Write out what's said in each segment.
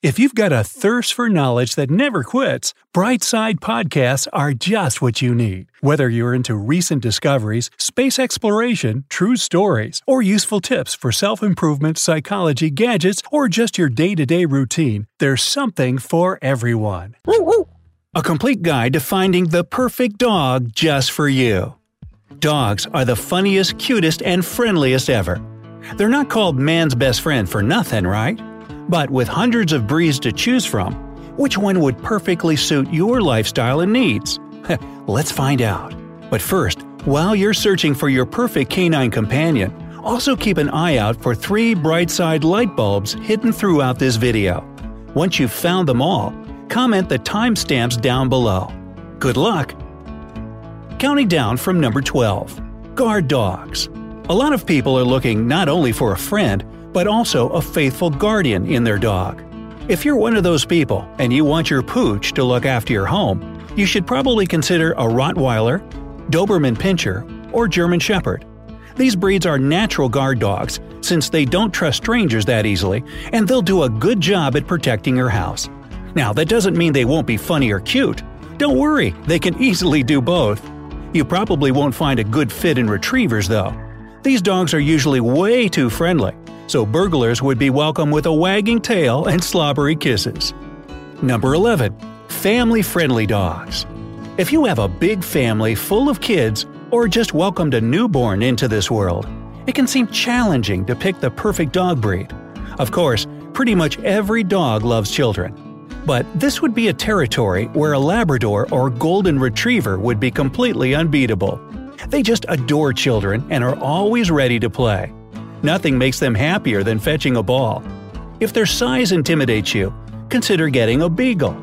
If you've got a thirst for knowledge that never quits, Brightside Podcasts are just what you need. Whether you're into recent discoveries, space exploration, true stories, or useful tips for self improvement, psychology, gadgets, or just your day to day routine, there's something for everyone. A complete guide to finding the perfect dog just for you. Dogs are the funniest, cutest, and friendliest ever. They're not called man's best friend for nothing, right? But with hundreds of breeds to choose from, which one would perfectly suit your lifestyle and needs? Let's find out. But first, while you're searching for your perfect canine companion, also keep an eye out for three bright side light bulbs hidden throughout this video. Once you've found them all, comment the timestamps down below. Good luck! Counting down from number 12 Guard Dogs. A lot of people are looking not only for a friend, but also a faithful guardian in their dog. If you're one of those people and you want your pooch to look after your home, you should probably consider a Rottweiler, Doberman Pinscher, or German Shepherd. These breeds are natural guard dogs since they don't trust strangers that easily, and they'll do a good job at protecting your house. Now, that doesn't mean they won't be funny or cute. Don't worry, they can easily do both. You probably won't find a good fit in retrievers, though. These dogs are usually way too friendly, so burglars would be welcome with a wagging tail and slobbery kisses. Number 11. Family friendly dogs. If you have a big family full of kids, or just welcomed a newborn into this world, it can seem challenging to pick the perfect dog breed. Of course, pretty much every dog loves children. But this would be a territory where a Labrador or Golden Retriever would be completely unbeatable. They just adore children and are always ready to play. Nothing makes them happier than fetching a ball. If their size intimidates you, consider getting a beagle.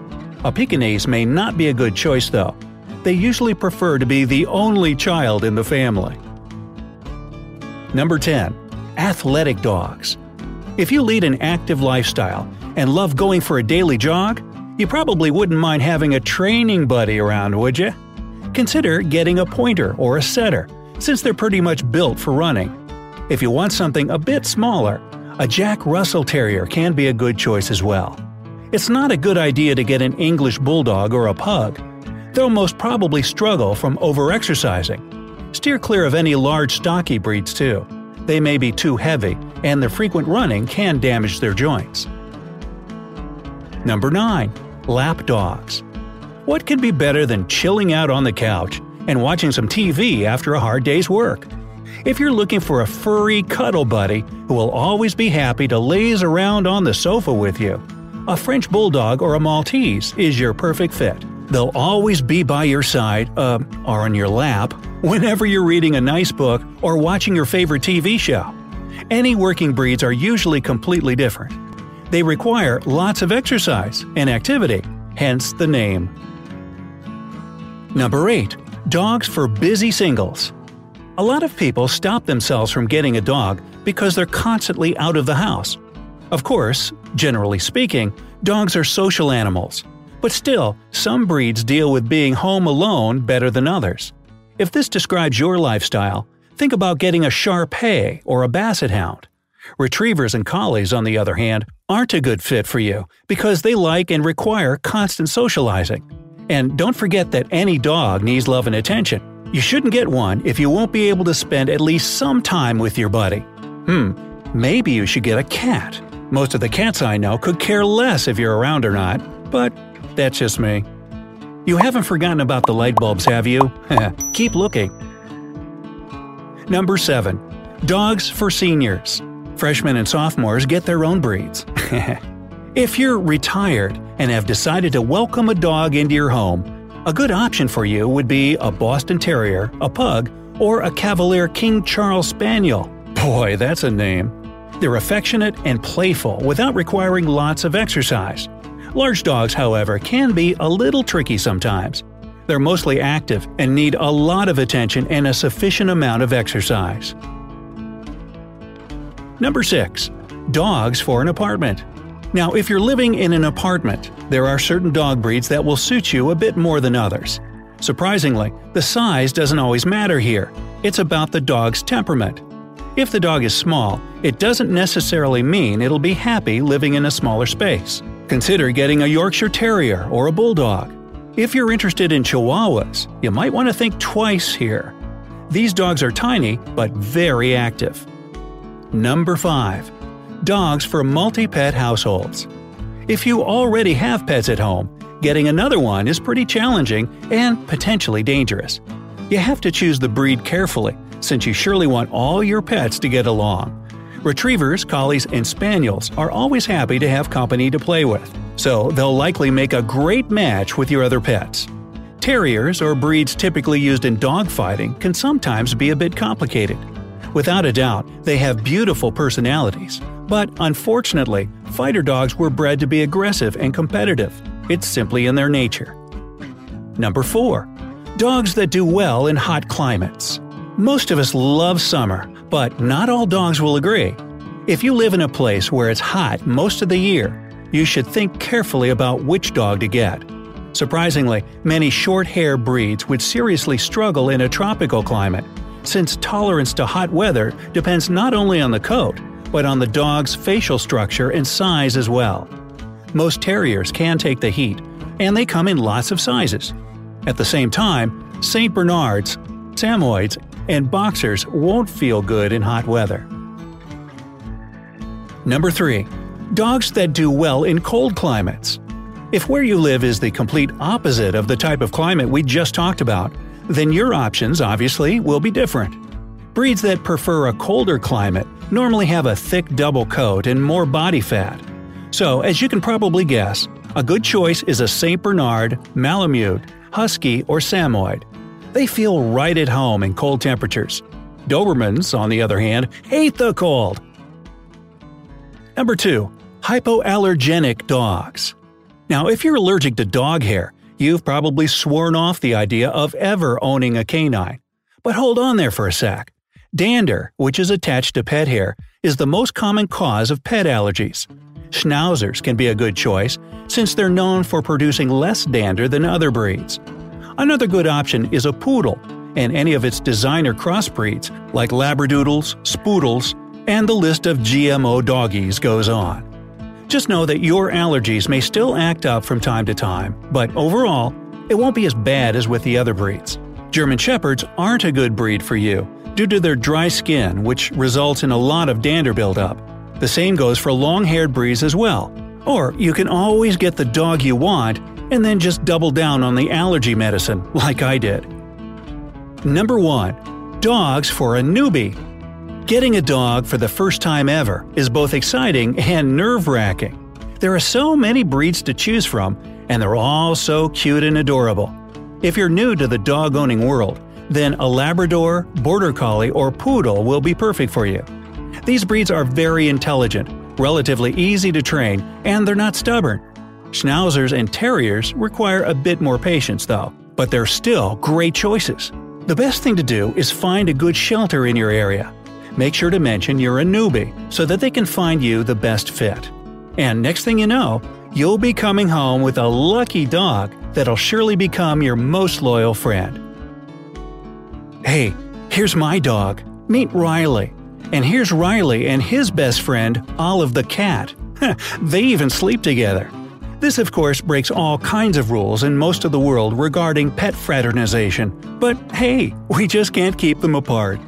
A Pekingese may not be a good choice though. They usually prefer to be the only child in the family. Number 10. Athletic dogs. If you lead an active lifestyle and love going for a daily jog, you probably wouldn't mind having a training buddy around, would you? Consider getting a pointer or a setter, since they're pretty much built for running. If you want something a bit smaller, a Jack Russell Terrier can be a good choice as well. It's not a good idea to get an English Bulldog or a Pug. They'll most probably struggle from overexercising. Steer clear of any large stocky breeds too. They may be too heavy, and the frequent running can damage their joints. Number 9. Lap Dogs. What can be better than chilling out on the couch and watching some TV after a hard day's work? If you're looking for a furry cuddle buddy who will always be happy to laze around on the sofa with you, a French Bulldog or a Maltese is your perfect fit. They'll always be by your side, uh, or on your lap, whenever you're reading a nice book or watching your favorite TV show. Any working breeds are usually completely different. They require lots of exercise and activity, hence the name. Number 8. Dogs for busy singles. A lot of people stop themselves from getting a dog because they're constantly out of the house. Of course, generally speaking, dogs are social animals. But still, some breeds deal with being home alone better than others. If this describes your lifestyle, think about getting a Shar Pei or a Basset Hound. Retrievers and collies, on the other hand, aren't a good fit for you because they like and require constant socializing. And don't forget that any dog needs love and attention. You shouldn't get one if you won't be able to spend at least some time with your buddy. Hmm, maybe you should get a cat. Most of the cats I know could care less if you're around or not, but that's just me. You haven't forgotten about the light bulbs, have you? Keep looking. Number 7. Dogs for seniors. Freshmen and sophomores get their own breeds. if you're retired and have decided to welcome a dog into your home, a good option for you would be a Boston Terrier, a Pug, or a Cavalier King Charles Spaniel. Boy, that's a name. They're affectionate and playful without requiring lots of exercise. Large dogs, however, can be a little tricky sometimes. They're mostly active and need a lot of attention and a sufficient amount of exercise. Number 6. Dogs for an apartment. Now, if you're living in an apartment, there are certain dog breeds that will suit you a bit more than others. Surprisingly, the size doesn't always matter here. It's about the dog's temperament. If the dog is small, it doesn't necessarily mean it'll be happy living in a smaller space. Consider getting a Yorkshire Terrier or a Bulldog. If you're interested in Chihuahuas, you might want to think twice here. These dogs are tiny, but very active. Number 5. Dogs for multi pet households. If you already have pets at home, getting another one is pretty challenging and potentially dangerous. You have to choose the breed carefully, since you surely want all your pets to get along. Retrievers, collies, and spaniels are always happy to have company to play with, so they'll likely make a great match with your other pets. Terriers, or breeds typically used in dogfighting, can sometimes be a bit complicated. Without a doubt, they have beautiful personalities, but unfortunately, fighter dogs were bred to be aggressive and competitive. It's simply in their nature. Number 4. Dogs that do well in hot climates. Most of us love summer, but not all dogs will agree. If you live in a place where it's hot most of the year, you should think carefully about which dog to get. Surprisingly, many short hair breeds would seriously struggle in a tropical climate, since tolerance to hot weather depends not only on the coat, but on the dog's facial structure and size as well. Most terriers can take the heat, and they come in lots of sizes. At the same time, St. Bernards, Samoyeds, and boxers won't feel good in hot weather. Number 3. Dogs that do well in cold climates. If where you live is the complete opposite of the type of climate we just talked about, then your options obviously will be different. Breeds that prefer a colder climate normally have a thick double coat and more body fat. So, as you can probably guess, a good choice is a St. Bernard, Malamute, Husky, or Samoyed. They feel right at home in cold temperatures. Dobermans, on the other hand, hate the cold. Number 2. Hypoallergenic dogs. Now, if you're allergic to dog hair, you've probably sworn off the idea of ever owning a canine. But hold on there for a sec. Dander, which is attached to pet hair, is the most common cause of pet allergies. Schnauzers can be a good choice, since they're known for producing less dander than other breeds. Another good option is a poodle, and any of its designer crossbreeds, like Labradoodles, Spoodles, and the list of GMO doggies goes on. Just know that your allergies may still act up from time to time, but overall, it won't be as bad as with the other breeds. German Shepherds aren't a good breed for you due to their dry skin, which results in a lot of dander buildup. The same goes for long haired breeds as well. Or you can always get the dog you want and then just double down on the allergy medicine, like I did. Number 1. Dogs for a newbie. Getting a dog for the first time ever is both exciting and nerve wracking. There are so many breeds to choose from, and they're all so cute and adorable. If you're new to the dog owning world, then a Labrador, Border Collie, or Poodle will be perfect for you. These breeds are very intelligent, relatively easy to train, and they're not stubborn. Schnauzers and Terriers require a bit more patience, though, but they're still great choices. The best thing to do is find a good shelter in your area. Make sure to mention you're a newbie so that they can find you the best fit. And next thing you know, you'll be coming home with a lucky dog that'll surely become your most loyal friend. Hey, here's my dog. Meet Riley. And here's Riley and his best friend, Olive the cat. they even sleep together. This, of course, breaks all kinds of rules in most of the world regarding pet fraternization, but hey, we just can't keep them apart.